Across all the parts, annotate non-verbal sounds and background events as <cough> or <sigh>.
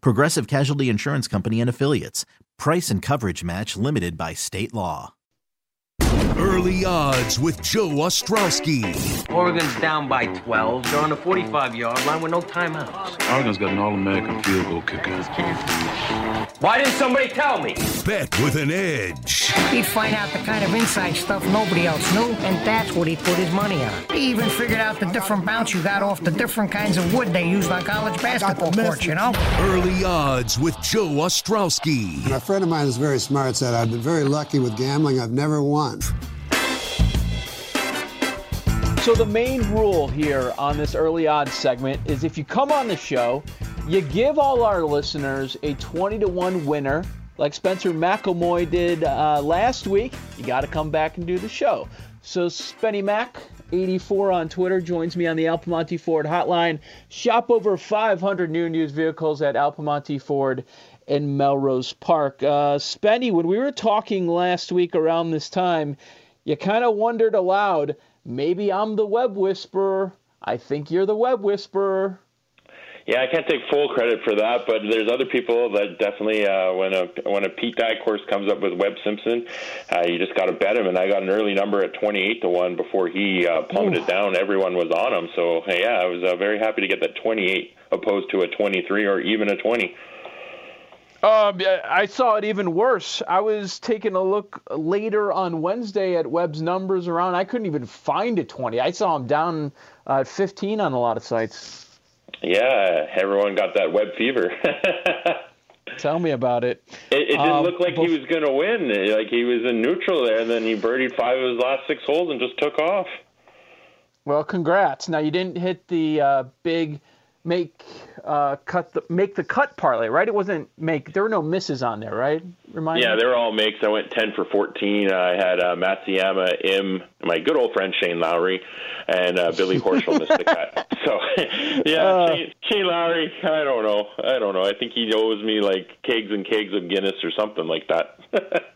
Progressive Casualty Insurance Company and Affiliates. Price and coverage match limited by state law. Early odds with Joe Ostrowski. Oregon's down by 12. They're on the 45 yard line with no timeouts. Oregon's got an All American field goal kicker. Why didn't somebody tell me? Bet with an edge. He'd find out the kind of inside stuff nobody else knew, and that's what he put his money on. He even figured out the different bounce you got off the different kinds of wood they used on college basketball courts, you know? Early odds with Joe Ostrowski. And a friend of mine is very smart said, I've been very lucky with gambling. I've never won. So the main rule here on this early odds segment is if you come on the show, you give all our listeners a 20 to 1 winner like Spencer McElmoy did uh, last week. You got to come back and do the show. So Spenny Mac 84 on Twitter joins me on the Al Piemonte Ford hotline. Shop over 500 new and used vehicles at Al Piemonte Ford in Melrose Park. Uh, Spenny, when we were talking last week around this time, you kind of wondered aloud maybe I'm the web whisperer. I think you're the web whisperer. Yeah, I can't take full credit for that, but there's other people that definitely, uh, when a when a Pete Dye course comes up with Webb Simpson, uh, you just got to bet him. And I got an early number at 28 to one before he uh, plummeted Ooh. down. Everyone was on him, so yeah, I was uh, very happy to get that 28 opposed to a 23 or even a 20. Um, I saw it even worse. I was taking a look later on Wednesday at Webb's numbers around. I couldn't even find a 20. I saw him down uh, at 15 on a lot of sites. Yeah, everyone got that web fever. <laughs> Tell me about it. It, it didn't um, look like bef- he was going to win. Like he was in neutral there, and then he birdied five of his last six holes and just took off. Well, congrats. Now you didn't hit the uh, big make uh, cut the make the cut parlay, right? It wasn't make. There were no misses on there, right? Remind yeah, me? they were all makes. I went ten for fourteen. I had uh, Matsuyama, Im, my good old friend Shane Lowry, and uh, Billy Horschel missed the cut. <laughs> So <laughs> yeah, uh, Shane, Shane Lowry. I don't know. I don't know. I think he owes me like kegs and kegs of Guinness or something like that.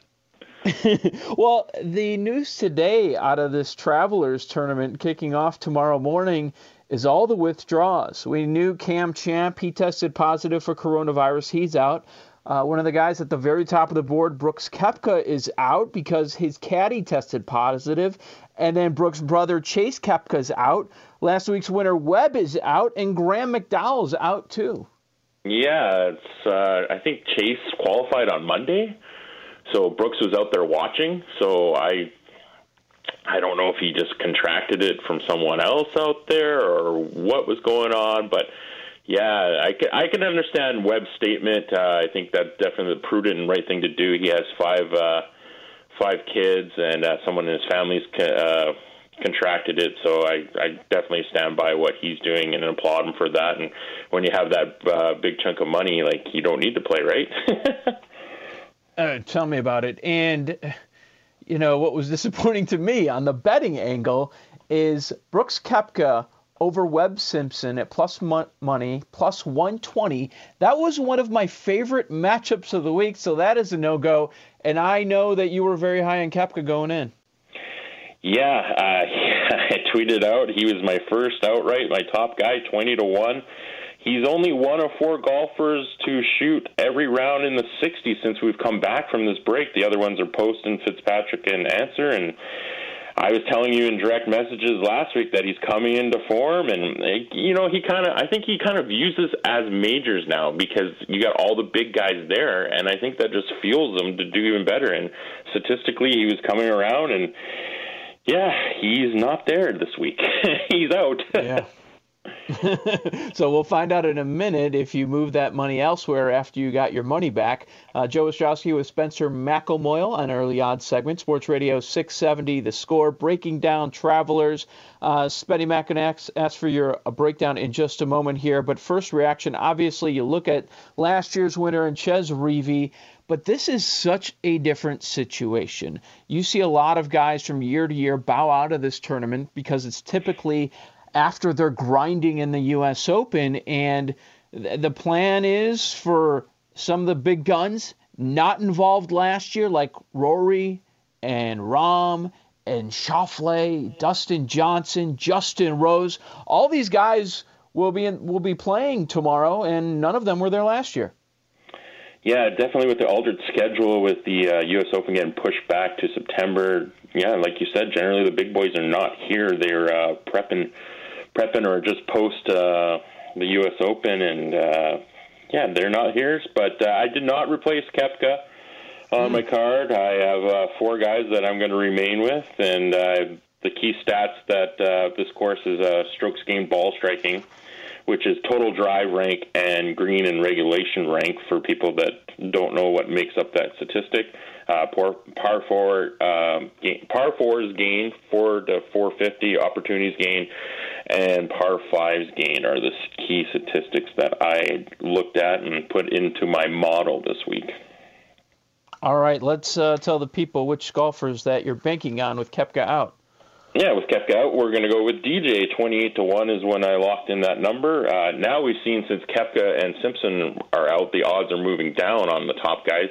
<laughs> well, the news today out of this Travelers tournament kicking off tomorrow morning is all the withdrawals. We knew Cam Champ, he tested positive for coronavirus. He's out. Uh, one of the guys at the very top of the board, Brooks Koepka, is out because his caddy tested positive. And then Brooks' brother, Chase Koepka, is out. Last week's winner, Webb, is out. And Graham McDowell's out, too. Yeah, it's. Uh, I think Chase qualified on Monday. So Brooks was out there watching. So I I don't know if he just contracted it from someone else out there or what was going on, but yeah, I can, I can understand Webb's statement. Uh, I think that's definitely the prudent and right thing to do. He has five uh, five kids, and uh, someone in his family's uh, contracted it. So I, I definitely stand by what he's doing and applaud him for that. And when you have that uh, big chunk of money, like you don't need to play, right? <laughs> uh, tell me about it. And you know, what was <laughs> disappointing to me on the betting angle is Brooks Koepka over Webb Simpson at plus money, plus 120. That was one of my favorite matchups of the week, so that is a no go. And I know that you were very high on Koepka going in. Yeah, uh, <laughs> I tweeted out he was my first outright, my top guy, 20 to 1. He's only one of four golfers to shoot every round in the 60s since we've come back from this break. The other ones are Poston, Fitzpatrick, and Ancer. And I was telling you in direct messages last week that he's coming into form, and you know he kind of I think he kind of views this as majors now because you got all the big guys there, and I think that just fuels him to do even better. And statistically, he was coming around, and yeah, he's not there this week. <laughs> he's out. yeah. <laughs> <laughs> so we'll find out in a minute if you move that money elsewhere after you got your money back. Uh, Joe Ostrowski with Spencer McElmoyle on Early Odds segment, Sports Radio 670, The Score, breaking down Travelers. Uh, Spenny Mac and ask, ask for your a breakdown in just a moment here. But first reaction, obviously, you look at last year's winner in Chez Reavie. But this is such a different situation. You see a lot of guys from year to year bow out of this tournament because it's typically after they're grinding in the U.S. Open. And th- the plan is for some of the big guns not involved last year, like Rory and Rahm and Schauffele, Dustin Johnson, Justin Rose. All these guys will be in, will be playing tomorrow, and none of them were there last year. Yeah, definitely with the altered schedule, with the uh, U.S. Open getting pushed back to September. Yeah, like you said, generally the big boys are not here. They're uh, prepping prepping or just post uh, the U.S. Open, and uh, yeah, they're not here. But uh, I did not replace Koepka on my card. I have uh, four guys that I'm going to remain with, and uh, the key stats that uh, this course is uh, strokes gained ball striking, which is total drive rank and green and regulation rank for people that don't know what makes up that statistic. Uh, par, par four, um, gain, par fours gain four to 450, opportunities gain, and par fives gain are the key statistics that I looked at and put into my model this week. All right, let's uh, tell the people which golfers that you're banking on with Koepka out. Yeah, with Koepka out, we're going to go with DJ. 28 to 1 is when I locked in that number. Uh, now we've seen since Koepka and Simpson are out, the odds are moving down on the top guys.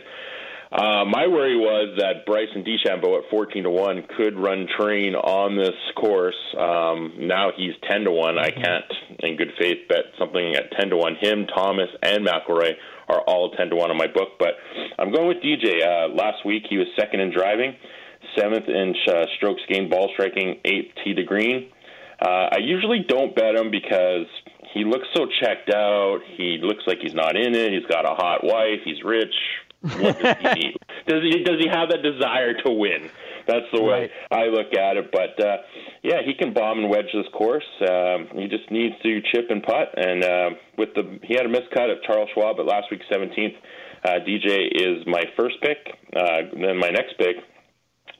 Uh, my worry was that Bryson DeChambeau at 14 to 1 could run train on this course. Um, now he's 10 to 1. I can't, in good faith, bet something at 10 to 1. Him, Thomas, and McIlroy are all 10 to 1 on my book. But I'm going with DJ. Uh, last week he was second in driving, seventh in uh, strokes gained ball striking, eighth tee to green. Uh, I usually don't bet him because he looks so checked out. He looks like he's not in it. He's got a hot wife. He's rich what does he need? Does he does he have that desire to win? That's the way right. I look at it. But uh, yeah, he can bomb and wedge this course. Um, he just needs to chip and putt. And uh, with the he had a miscut at Charles Schwab at last week's 17th. Uh, DJ is my first pick. Uh, then my next pick.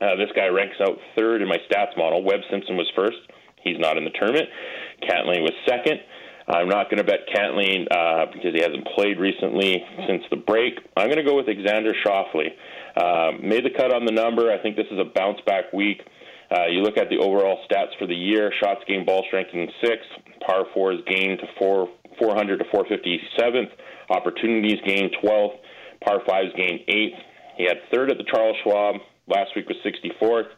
Uh, this guy ranks out third in my stats model. Webb Simpson was first. He's not in the tournament. Cantlay was second. I'm not going to bet Cantlay uh, because he hasn't played recently since the break. I'm going to go with Alexander Schauffele. Uh, made the cut on the number. I think this is a bounce back week. Uh, you look at the overall stats for the year: shots gained, ball strength in sixth, par fours gained to four 400 to 457th, opportunities gained 12th, par fives gained eighth. He had third at the Charles Schwab. Last week was 64th.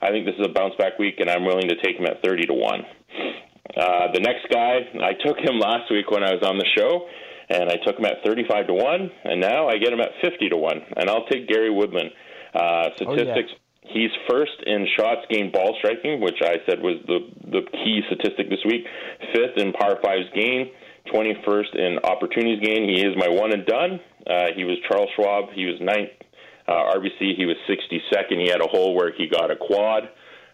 I think this is a bounce back week, and I'm willing to take him at 30 to one. Uh, the next guy, I took him last week when I was on the show, and I took him at 35 to 1, and now I get him at 50 to 1. And I'll take Gary Woodland. Uh, statistics. Oh, yeah. He's first in shots gained ball striking, which I said was the the key statistic this week. Fifth in par fives gain, 21st in opportunities gain. He is my one and done. Uh, he was Charles Schwab. He was ninth. Uh, RBC, he was 62nd. He had a hole where he got a quad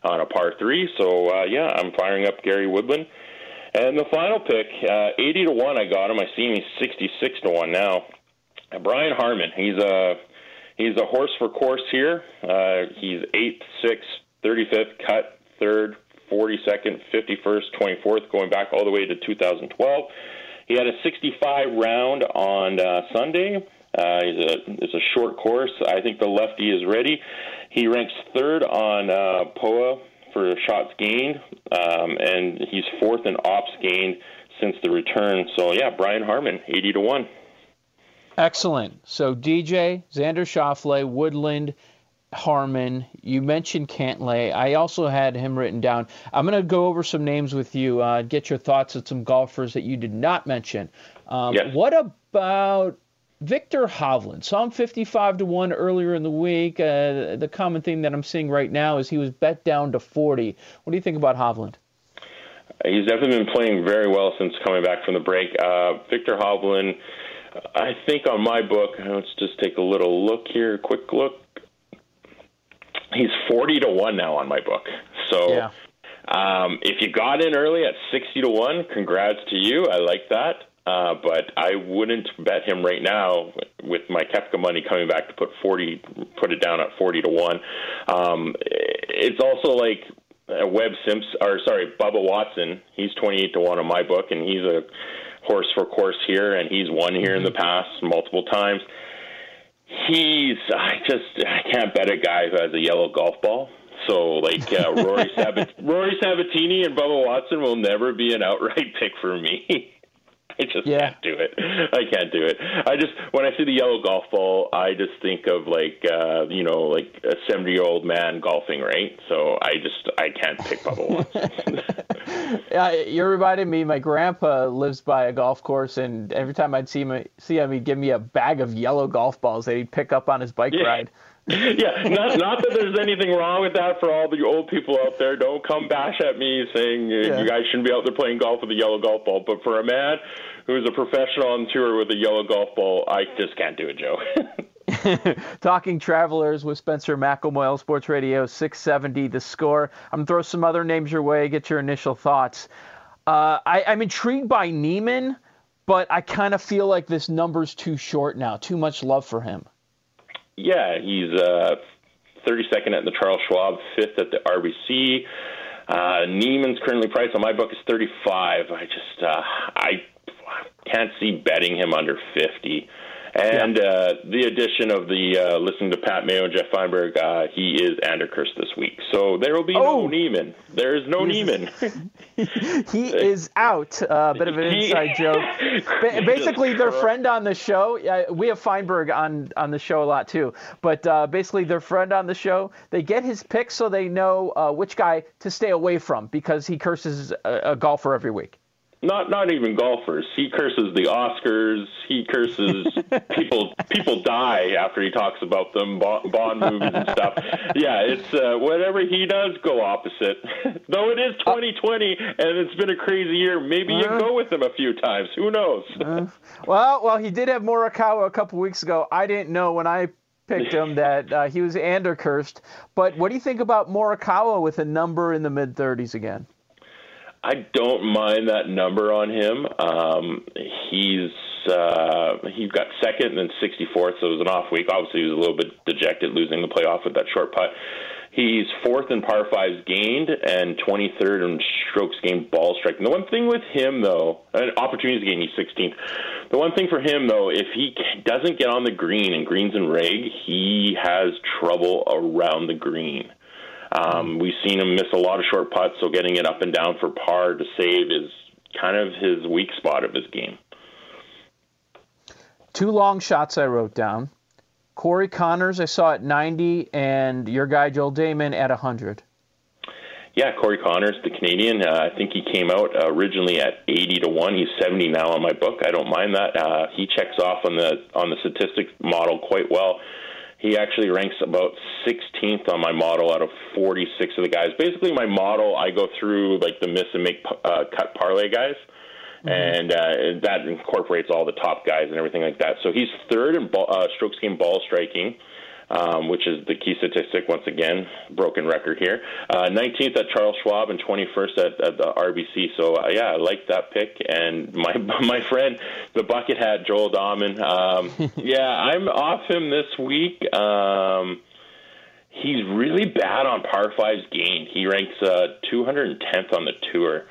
on a par three. So uh, yeah, I'm firing up Gary Woodland. And the final pick, uh, 80 to one, I got him. I see him. He's 66 to one now. Uh, Brian Harman. He's a he's a horse for course here. Uh, he's eighth, sixth, 35th, cut third, 42nd, 51st, 24th, going back all the way to 2012. He had a 65 round on uh, Sunday. Uh, he's a, it's a short course. I think the lefty is ready. He ranks third on uh, POA for shots gained, um, and he's fourth in ops gained since the return. So yeah, Brian Harman, eighty to one. Excellent. So DJ, Xander Schauffele, Woodland, Harman. You mentioned Cantlay. I also had him written down. I'm going to go over some names with you. Uh, get your thoughts on some golfers that you did not mention. Um, yes. What about Viktor Hovland saw him 55 to 1 earlier in the week. Uh, the common thing that I'm seeing right now is he was bet down to 40. What do you think about Hovland? He's definitely been playing very well since coming back from the break. Uh, Viktor Hovland, I think on my book, let's just take a little look here, quick look. He's 40 to 1 now on my book. So yeah. um, if you got in early at 60 to 1, congrats to you. I like that. Uh, but I wouldn't bet him right now with my Koepka money coming back to put 40, put it down at 40 to 1. Um, it's also like uh, Webb Simpson, or sorry, Bubba Watson. He's 28 to 1 on my book, and he's a horse for course here, and he's won here in the past multiple times. He's, I just, I can't bet a guy who has a yellow golf ball. So, like uh, Rory, <laughs> Sabat- Rory Sabatini and Bubba Watson will never be an outright <laughs> pick for me. <laughs> I just Yeah. can't do it. I can't do it. I just when I see the yellow golf ball, I just think of like uh, you know like a seventy year old man golfing, right? So I just I can't pick Bubba <laughs> Watson. Yeah, you're reminding me. My grandpa lives by a golf course, and every time I'd see him, see him, he'd give me a bag of yellow golf balls that he'd pick up on his bike Yeah. ride. <laughs> yeah, not not that there's anything wrong with that for all the old people out there. Don't come bash at me saying uh, Yeah. you guys shouldn't be out there playing golf with a yellow golf ball. But for a man who's a professional on tour with a yellow golf ball, I just can't do it, Joe. <laughs> <laughs> Talking Travelers with Spencer McElmoyle, Sports Radio 670, the score. I'm going to throw some other names your way, get your initial thoughts. Uh, I, I'm intrigued by Niemann, but I kind of feel like this number's too short now. Too much love for him. Yeah, he's uh, 32nd at the Charles Schwab, fifth at the RBC. Uh, Niemann's currently priced on my book is 35. I just uh, I can't see betting him under 50. And uh, the addition of the uh, listening to Pat Mayo and Jeff Feinberg, uh, he is Anderkirst this week. So there will be Oh. no Niemann. There is no Niemann. <laughs> He is out. A uh, bit of an inside <laughs> joke. Ba- basically, their friend on the show. Uh, we have Feinberg on on the show a lot too. But uh, basically, their friend on the show. They get his picks so they know uh, which guy to stay away from because he curses a, a golfer every week. Not not even golfers. He curses the Oscars. He curses <laughs> people. People die after he talks about them. Bond, movies and stuff. Yeah, it's uh, whatever he does. Go opposite. <laughs> Though it is 2020 and it's been a crazy year. Maybe you Uh. go with him a few times. Who knows? Well, well, he did have Morikawa a couple weeks ago. I didn't know when I picked him <laughs> that uh, he was Andercursed. But what do you think about Morikawa with a number in the mid 30s again? I don't mind that number on him. Um, he's uh, he got second and then 64th, so it was an off week. Obviously, he was a little bit dejected losing the playoff with that short putt. He's fourth in par fives gained and 23rd in strokes gained ball striking. The one thing with him, though, and opportunities gained, he's 16th. The one thing for him, though, if he doesn't get on the green and greens and reg, he has trouble around the green. Um, we've seen him miss a lot of short putts, so getting it up and down for par to save is kind of his weak spot of his game. Two long shots I wrote down. Corey Conners, I saw at 90, and your guy Joel Dahmen at 100. Yeah, Corey Conners, the Canadian. Uh, I think he came out uh, originally at 80 to one. He's 70 now on my book. I don't mind that. Uh, he checks off on the on the statistics model quite well. He actually ranks about 16th on my model out of 46 of the guys. Basically, my model I go through like the miss and make uh, cut parlay guys. And uh, that incorporates all the top guys and everything like that. So he's third in ball, uh, strokes gained ball striking, um, which is the key statistic. Once again, broken record here. Uh, 19th at Charles Schwab and 21st at, at the RBC. So uh, yeah, I like that pick. And my <laughs> my friend, the bucket hat Joel Dahmen. Um, <laughs> yeah, I'm off him this week. Um, he's really bad on par fives gained. He ranks uh, 210th on the tour.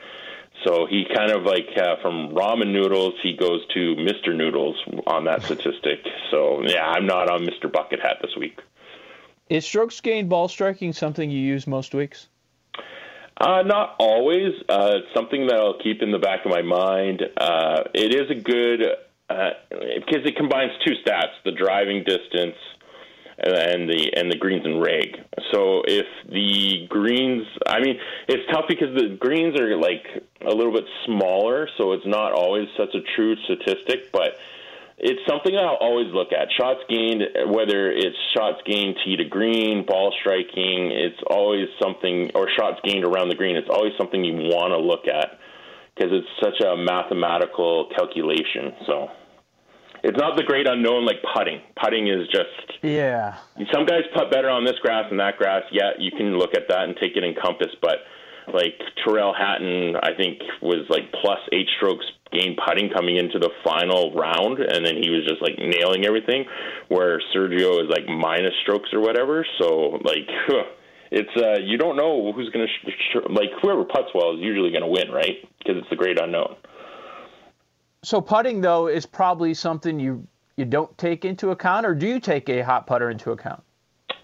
So he kind of like uh, from ramen noodles, he goes to Mr. Noodles on that <laughs> statistic. So yeah, I'm not on Mr. Bucket Hat this week. Is strokes gained ball striking something you use most weeks? Uh, not always. Uh, it's something that I'll keep in the back of my mind. Uh, it is a good uh, because it combines two stats: the driving distance and the and the greens and reg. So if the greens, I mean, it's tough because the greens are like a little bit smaller, so it's not always such a true statistic. But it's something I'll always look at. Shots gained, whether it's shots gained tee to green, ball striking, it's always something, or shots gained around the green. It's always something you want to look at because it's such a mathematical calculation. So it's not the great unknown like putting. Putting is just yeah. Some guys putt better on this grass than that grass. Yeah, you can look at that and take it in compass, but like Tyrrell Hatton, I think was like plus eight strokes gain putting coming into the final round, and then he was just like nailing everything. Where Sergio is like minus strokes or whatever. So like. <laughs> It's uh, you don't know who's going to sh- sh- like whoever puts well is usually going to win, right? Because it's the great unknown. So putting though is probably something you you don't take into account, or do you take a hot putter into account?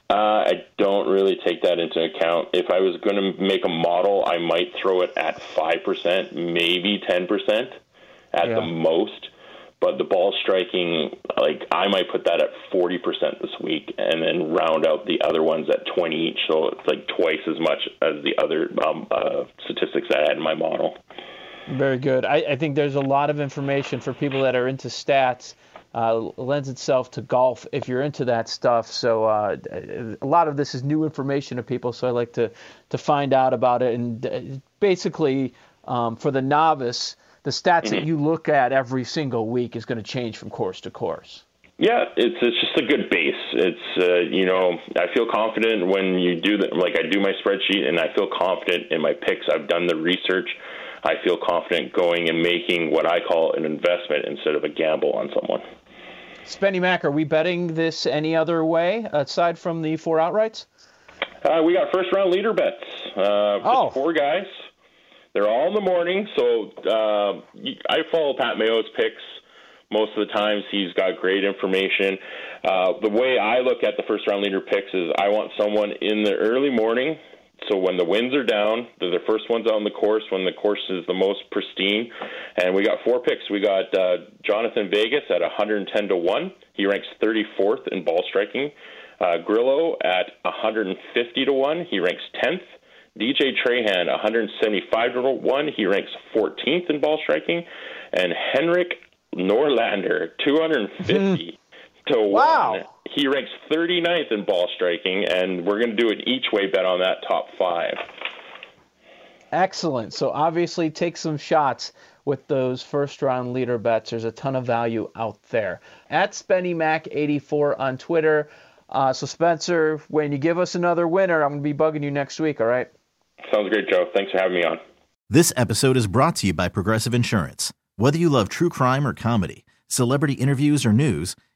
Uh, I don't really take that into account. If I was going to make a model, I might throw it at five percent, maybe ten percent at yeah. the most. But the ball striking, like I might put that at forty percent this week, and then round out the other ones at twenty each. So it's like twice as much as the other um, uh, statistics I had in my model. Very good. I, I think there's a lot of information for people that are into stats uh, lends itself to golf if you're into that stuff. So uh, a lot of this is new information to people. So I like to to find out about it. And uh, basically, um, for the novice, the stats mm-hmm. that you look at every single week is going to change from course to course. Yeah, it's it's just a good base. It's uh, you know I feel confident when you do that. Like I do my spreadsheet, and I feel confident in my picks. I've done the research. I feel confident going and making what I call an investment instead of a gamble on someone. Spenny Mac, are we betting this any other way aside from the four outrights? Uh, we got first round leader bets. Uh, oh. Four guys. They're all in the morning, so uh, I follow Pat Mayo's picks most of the times. He's got great information. Uh, the way I look at the first round leader picks is I want someone in the early morning so when the winds are down, they're the first ones out on the course when the course is the most pristine. And we got four picks. We got uh, Jhonattan Vegas at 110 to one. He ranks 34th in ball striking. Uh, Grillo at 150 to one. He ranks 10th. DJ Trahan 175 to one. He ranks 14th in ball striking. And Henrik Norlander 250 <laughs> to wow. one. He ranks 39th in ball striking, and we're going to do an each way bet on that top five. Excellent. So obviously, take some shots with those first round leader bets. There's a ton of value out there. At SpennyMac84 on Twitter. Uh, so Spencer, when you give us another winner, I'm going to be bugging you next week. All right. Sounds great, Joe. Thanks for having me on. This episode is brought to you by Progressive Insurance. Whether you love true crime or comedy, celebrity interviews or news